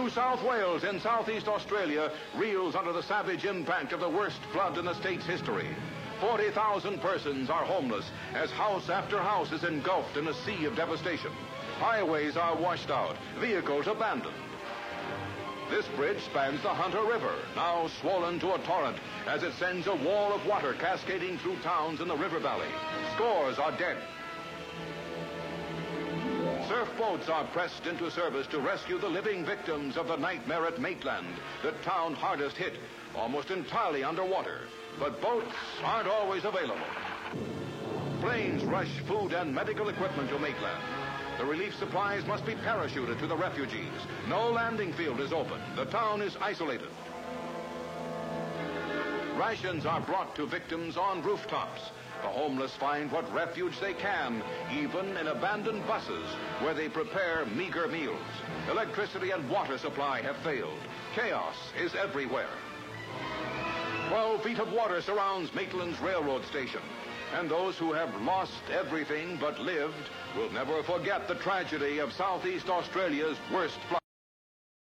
New South Wales in southeast Australia reels under the savage impact of the worst flood in the state's history. 40,000 persons are homeless as house after house is engulfed in a sea of devastation. Highways are washed out, vehicles abandoned. This bridge spans the Hunter River, now swollen to a torrent as it sends a wall of water cascading through towns in the river valley. Scores are dead. Surf boats are pressed into service to rescue the living victims of the nightmare at Maitland, the town hardest hit, almost entirely underwater. But boats aren't always available. Planes rush food and medical equipment to Maitland. The relief supplies must be parachuted to the refugees. No landing field is open. The town is isolated. Rations are brought to victims on rooftops. The homeless find what refuge they can, even in abandoned buses where they prepare meager meals. Electricity and water supply have failed. Chaos is everywhere. Twelve feet of water surrounds Maitland's railroad station. And those who have lost everything but lived will never forget the tragedy of Southeast Australia's worst flood.